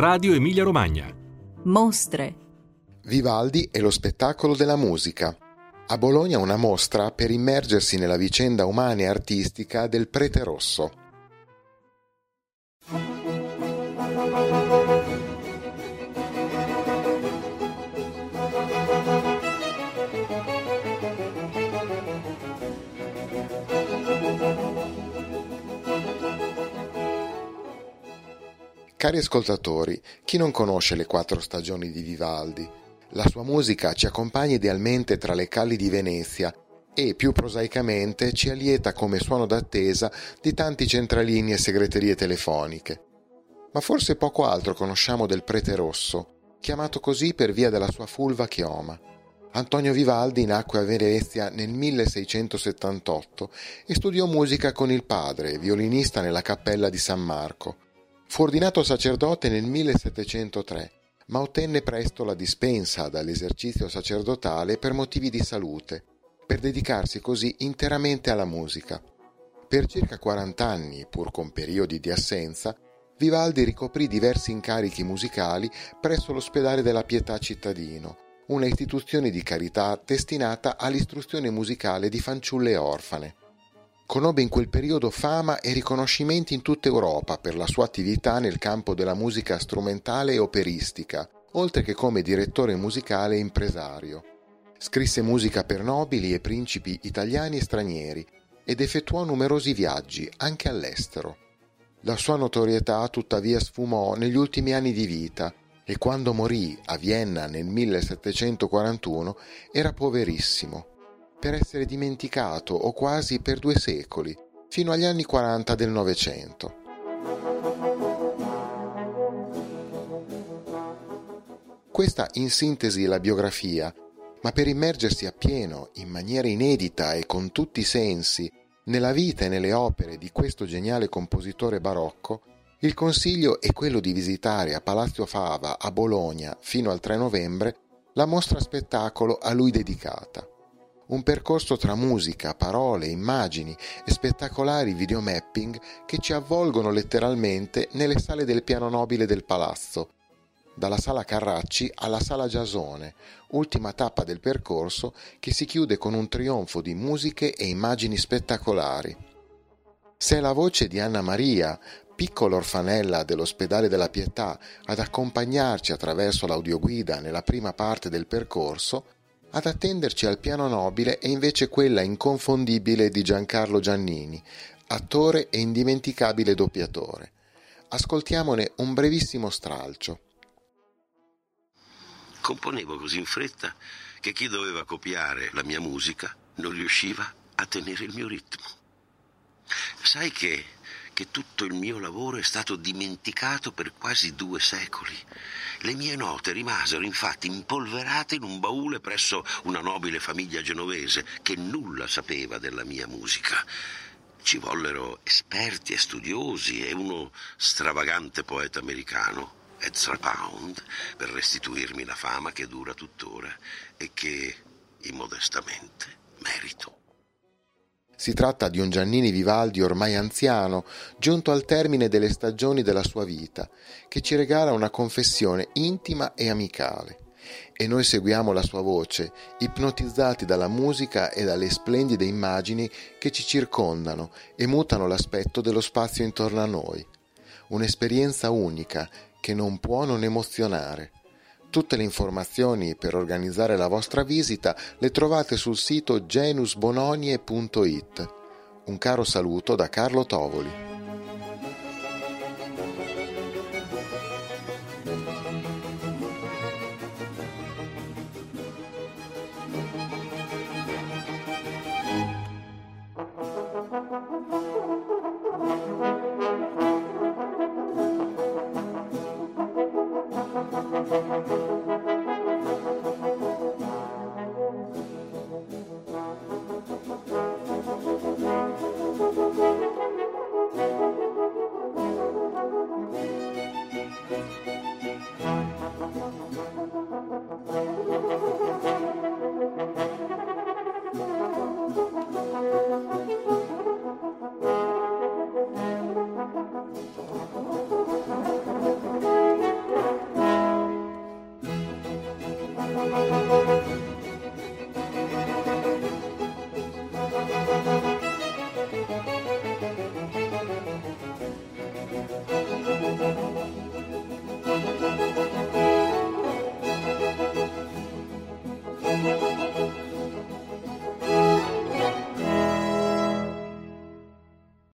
Radio Emilia Romagna. Mostre. Vivaldi e lo spettacolo della musica. A Bologna una mostra per immergersi nella vicenda umana e artistica del prete rosso. Cari ascoltatori, chi non conosce le quattro stagioni di Vivaldi? La sua musica ci accompagna idealmente tra le calli di Venezia e, più prosaicamente, ci allieta come suono d'attesa di tanti centralini e segreterie telefoniche. Ma forse poco altro conosciamo del prete rosso, chiamato così per via della sua fulva chioma. Antonio Vivaldi nacque a Venezia nel 1678 e studiò musica con il padre, violinista nella cappella di San Marco. Fu ordinato sacerdote nel 1703, ma ottenne presto la dispensa dall'esercizio sacerdotale per motivi di salute, per dedicarsi così interamente alla musica. Per circa 40 anni, pur con periodi di assenza, Vivaldi ricoprì diversi incarichi musicali presso l'ospedale della Pietà cittadino, una istituzione di carità destinata all'istruzione musicale di fanciulle orfane. Conobbe in quel periodo fama e riconoscimenti in tutta Europa per la sua attività nel campo della musica strumentale e operistica, oltre che come direttore musicale e impresario. Scrisse musica per nobili e principi italiani e stranieri ed effettuò numerosi viaggi, anche all'estero. La sua notorietà tuttavia sfumò negli ultimi anni di vita e quando morì a Vienna nel 1741 era poverissimo per essere dimenticato o quasi per due secoli, fino agli anni 40 del Novecento. Questa in sintesi la biografia, ma per immergersi appieno, in maniera inedita e con tutti i sensi, nella vita e nelle opere di questo geniale compositore barocco, il consiglio è quello di visitare a Palazzo Fava a Bologna fino al 3 novembre la mostra spettacolo a lui dedicata un percorso tra musica, parole, immagini e spettacolari videomapping che ci avvolgono letteralmente nelle sale del piano nobile del palazzo, dalla sala Carracci alla sala Giasone, ultima tappa del percorso che si chiude con un trionfo di musiche e immagini spettacolari. Se è la voce di Anna Maria, piccola orfanella dell'ospedale della Pietà, ad accompagnarci attraverso l'audioguida nella prima parte del percorso, ad attenderci al piano nobile è invece quella inconfondibile di Giancarlo Giannini, attore e indimenticabile doppiatore. Ascoltiamone un brevissimo stralcio. Componevo così in fretta che chi doveva copiare la mia musica non riusciva a tenere il mio ritmo. Sai che che tutto il mio lavoro è stato dimenticato per quasi due secoli. Le mie note rimasero infatti impolverate in un baule presso una nobile famiglia genovese che nulla sapeva della mia musica. Ci vollero esperti e studiosi e uno stravagante poeta americano, Ezra Pound, per restituirmi la fama che dura tuttora e che, immodestamente, merito. Si tratta di un Giannini Vivaldi ormai anziano, giunto al termine delle stagioni della sua vita, che ci regala una confessione intima e amicale. E noi seguiamo la sua voce, ipnotizzati dalla musica e dalle splendide immagini che ci circondano e mutano l'aspetto dello spazio intorno a noi. Un'esperienza unica che non può non emozionare. Tutte le informazioni per organizzare la vostra visita le trovate sul sito genusbononie.it. Un caro saluto da Carlo Tovoli.